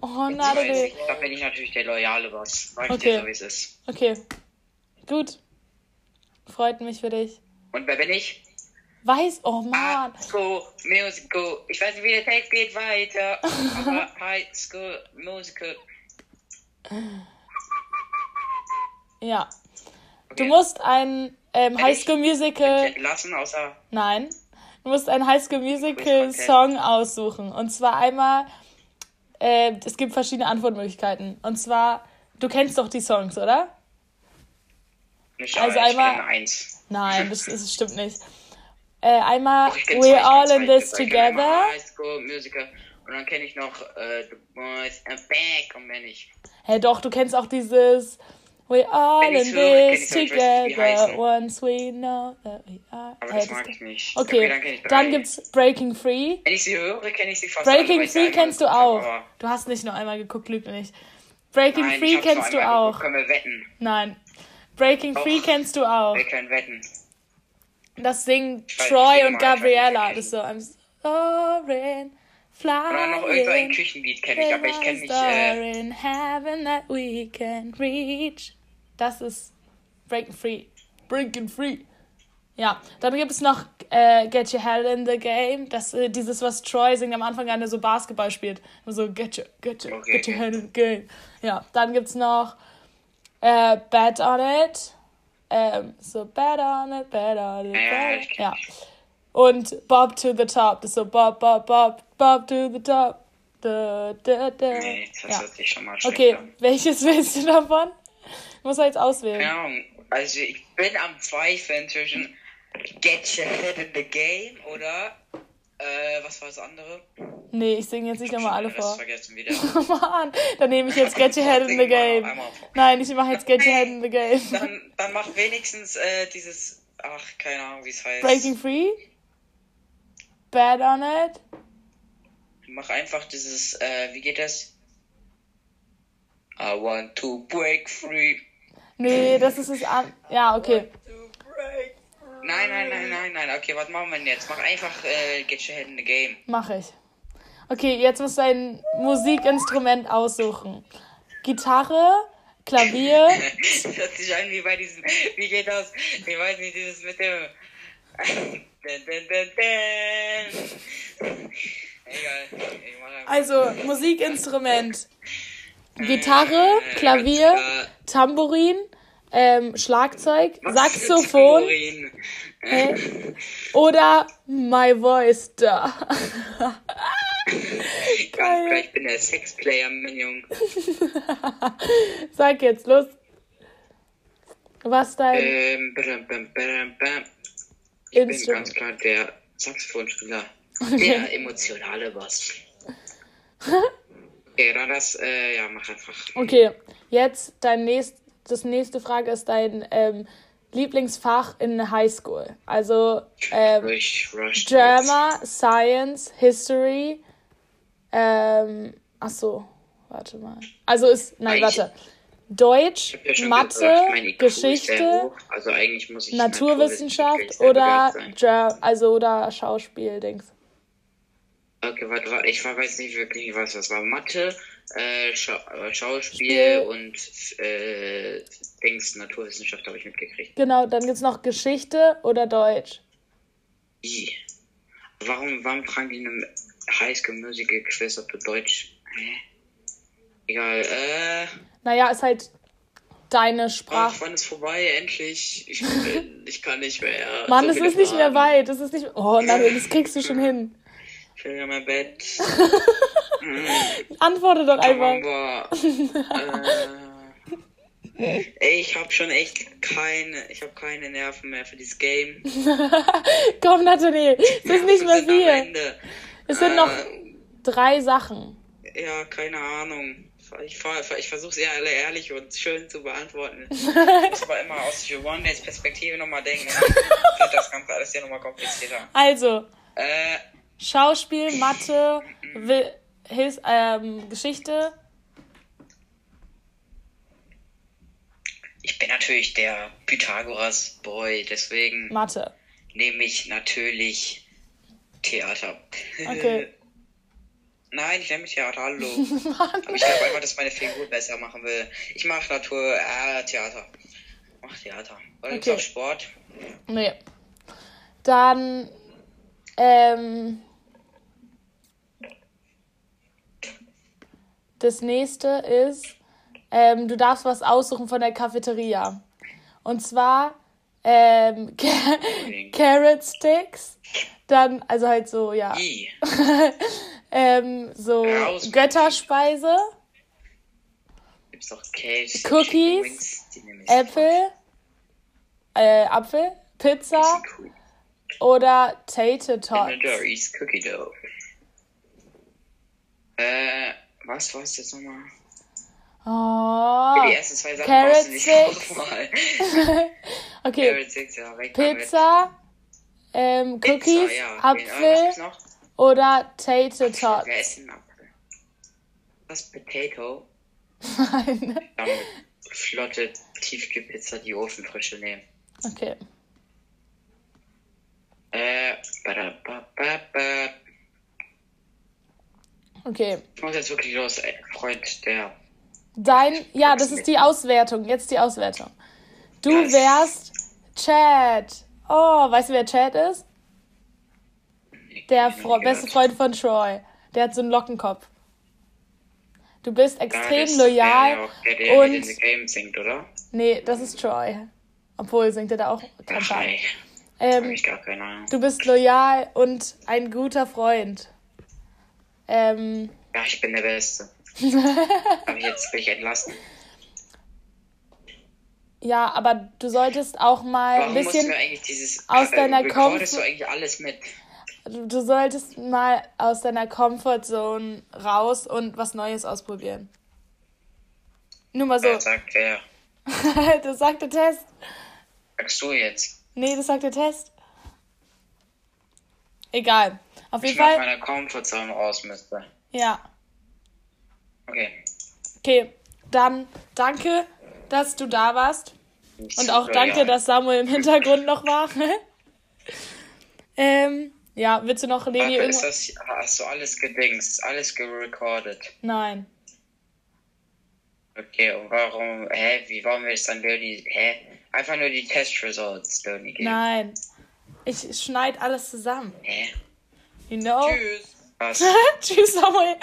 Oh, Natalie.
Da bin ich natürlich der loyale Boss. Sag okay. dir so, wie es ist.
Okay. Gut. Freut mich für dich.
Und wer bin ich?
Weiß, oh Mann.
High School Musical. Ich weiß nicht, wie der Text geht weiter. aber High School Musical.
Ja. Okay. Du musst ein ähm, High School Musical.
Lassen, außer.
Nein. Du musst ein High School Musical Song aussuchen. Und zwar einmal. Äh, es gibt verschiedene Antwortmöglichkeiten. Und zwar, du kennst doch die Songs, oder?
Nicht, also einmal. Eins.
Nein, das, das stimmt nicht. Äh, einmal oh, We're all in this together.
Und dann kenne ich noch äh, The Boys are Back und wenn ich.
Hä, hey, doch, du kennst auch dieses We're all in höre, this together once we know that we are.
Aber hey, das mag ich nicht.
Okay, okay dann, dann gibt's Breaking Free.
Wenn ich sie höre, kenne ich sie fast
Breaking alle, Free kennst du auch. Du hast nicht nur einmal geguckt, lügt nicht. Breaking Nein, Free kennst du auch.
Geguckt. Können wir wetten?
Nein. Breaking Doch, Free kennst du auch.
Wir können wetten.
Das singen Troy und Gabriella. Das ist so, I'm soaring, flying. Oder noch irgendein Küchenlied kenne ich, aber ich kenne nicht. Äh... In heaven that we can reach. Das ist Breaking Free. Breaking Free. Ja, dann gibt es noch äh, Get Your Head in the Game. Das, äh, dieses, was Troy singt am Anfang, wenn er so Basketball spielt. So, get your, get your, okay. get your head in the game. Ja, dann gibt es noch äh, Bet on It. Ähm, so, Bet on It, Bet on It, Bet. Ja. Und Bob to the Top. So, Bob, Bob, Bob, Bob to the Top. Da, da, da. Nee, das ja. hört sich schon mal Okay, an. welches willst du davon? Muss halt jetzt auswählen.
Ja, also ich bin am Zweifeln zwischen Get Your Head in the Game oder äh, was war das andere?
Nee, ich singe jetzt nicht nochmal alle vor. vergessen wieder. Oh Mann, dann nehme ich jetzt Get Your Head in the Game. Nein, ich mache jetzt Get Your Head in the Game.
Dann, dann mach wenigstens äh, dieses, ach, keine Ahnung, wie es heißt.
Breaking Free? Bad on it?
Mach einfach dieses, äh, wie geht das? I want to break free.
Nee, das ist es an. Ja, okay.
Nein, nein, nein, nein, nein. Okay, was machen wir denn jetzt? Mach einfach äh, Get Your Head in the Game.
Mach ich. Okay, jetzt musst du ein Musikinstrument aussuchen. Gitarre, Klavier.
das hört sich an wie bei diesen. Wie geht das? Ich weiß nicht, dieses mit dem.
Egal. Also, Musikinstrument. Gitarre, äh, Klavier, Tambourin, ähm, Schlagzeug, Saxophon äh, oder My Voice da.
Geil. Ich bin der Sexplayer, mein Junge.
Sag jetzt, los. Was dein...
Ähm, bam, bam, bam, bam. Ich bin ganz klar der Saxophonspieler. Okay. Der emotionale Boss. okay, dann das, äh, ja, mach einfach.
Okay, jetzt dein nächstes das nächste Frage ist dein ähm, Lieblingsfach in der Highschool. Also ähm, Drama, Science, History. Ähm, ach so, warte mal. Also ist, nein, warte. Deutsch, ja Mathe, Geschichte, also Naturwissenschaft oder also oder Schauspiel, denkst
Okay, warte, warte, ich weiß nicht wirklich, was das war. Mathe, äh, Scha äh, Schauspiel Spiel. und äh, Dings, Naturwissenschaft habe ich mitgekriegt.
Genau, dann gibt es noch Geschichte oder Deutsch.
I. Warum, warum fragen die eine Highschool Musical Quiz, ob du Deutsch. Hä? Egal, äh.
Naja, ist halt deine Sprache.
Ach, wann ist vorbei? Endlich. Ich, ich kann nicht mehr.
Mann, so es ist nicht mehr weit. Das ist nicht. Oh nein, das kriegst du schon hin.
Ich will ja mein Bett.
Antworte doch einfach.
äh, ich hab schon echt keine, ich hab keine Nerven mehr für dieses Game.
Komm, Nathalie, es ist nicht mehr viel. Es sind äh, noch drei Sachen.
Ja, keine Ahnung. Ich, ich versuche es eher ehrlich und schön zu beantworten. Ich muss aber immer aus One Days Perspektive nochmal denken. Dann wird das Ganze alles hier nochmal komplizierter.
Also. Äh, Schauspiel, Mathe, His, ähm, Geschichte.
Ich bin natürlich der Pythagoras-Boy, deswegen
Mathe.
nehme ich natürlich Theater. Okay. Nein, ich nehme mich Theater, hallo. Aber ich glaube einfach, dass meine Figur besser machen will. Ich mache Natur, äh, Theater. Mach Theater. Oder okay. auch Sport?
Nee. Dann, ähm, Das nächste ist, ähm, du darfst was aussuchen von der Cafeteria. Und zwar ähm, Carrot Sticks, dann, also halt so, ja. ähm, so Raus Götterspeise.
Gibt's auch Käse,
Cookies, Äpfel, äh, Apfel, Pizza oder Tater Tots.
Cookie Dough. Äh, was war es jetzt nochmal? Oh, die ersten zwei Sachen Carrot Sticks.
okay. Carrot Sticks, ja, Pizza, ähm, Cookies, Pizza, ja. Apfel oder Tater Tots.
Wer ist ein Apfel? Was, Potato?
Nein.
Dann flotte Tiefkühlpizza, die Ofenfrische nehmen.
Okay.
Äh,
Okay.
Ich muss jetzt wirklich los, ey. Freund, der.
Dein, ja, das ist die Auswertung. Jetzt die Auswertung. Du wärst Chad. Oh, weißt du, wer Chad ist? Der Fre beste Freund von Troy. Der hat so einen Lockenkopf. Du bist extrem ja, loyal.
Der, der, der und. In the game singt, oder?
Nee, das ist Troy. Obwohl, singt er da auch
Ach,
ähm, ich gar keine Ahnung. Du bist loyal und ein guter Freund. Ähm,
ja, ich bin der Beste. Ich jetzt mich entlassen.
Ja, aber du solltest auch mal Warum ein bisschen dieses, aus äh, deiner Komfort.
du?
Du, solltest mal aus deiner Comfortzone raus und was Neues ausprobieren. Nur mal so.
Wer sagt wer?
das sagt der Test.
Sagst du jetzt?
Nee, das sagt der Test. Egal. Auf jeden
ich
Fall.
Ich meiner Comfortzone raus müsste.
Ja.
Okay.
Okay, dann danke, dass du da warst. Und auch danke, dass Samuel im Hintergrund noch war. ähm, ja, willst du noch
Leni irgendwas? Das, hast du alles gedingst, alles gerecordet?
Nein.
Okay, und warum, hä, wie wollen wir jetzt dann die, hä? Einfach nur die Testresults geben?
Nein. Ich schneide alles zusammen.
Hä?
You know?
Tschüss.
Was?
Tschüss, Samuel.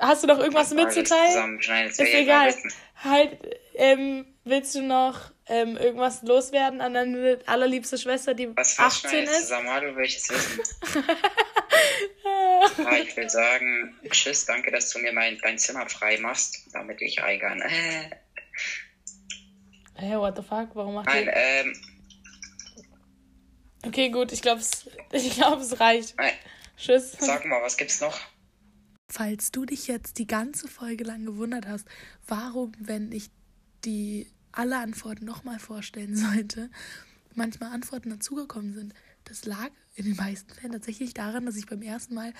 Hast du noch irgendwas mitzuteilen? Ist egal. Halt, ähm, willst du noch ähm, irgendwas loswerden an deine allerliebste Schwester, die was 18 ist?
Zusammen, du willst wissen. ja, ich will sagen, tschüss, danke, dass du mir mein, dein Zimmer frei machst, damit ich. Hä,
hey, what the fuck? Warum macht
Nein,
ihr...
ähm...
Okay, gut, ich glaube, es, ich glaub, es reicht.
Nein.
Tschüss.
Sag mal, was gibt's noch?
Falls du dich jetzt die ganze Folge lang gewundert hast, warum, wenn ich die alle Antworten nochmal vorstellen sollte, manchmal Antworten dazugekommen sind, das lag in den meisten Fällen tatsächlich daran, dass ich beim ersten Mal,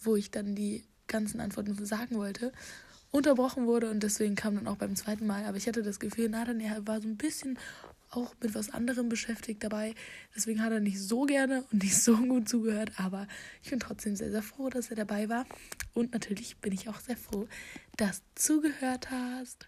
wo ich dann die ganzen Antworten sagen wollte, unterbrochen wurde und deswegen kam dann auch beim zweiten Mal. Aber ich hatte das Gefühl, Nathan, er war so ein bisschen auch mit was anderem beschäftigt dabei. Deswegen hat er nicht so gerne und nicht so gut zugehört. Aber ich bin trotzdem sehr, sehr froh, dass er dabei war. Und natürlich bin ich auch sehr froh, dass du zugehört hast.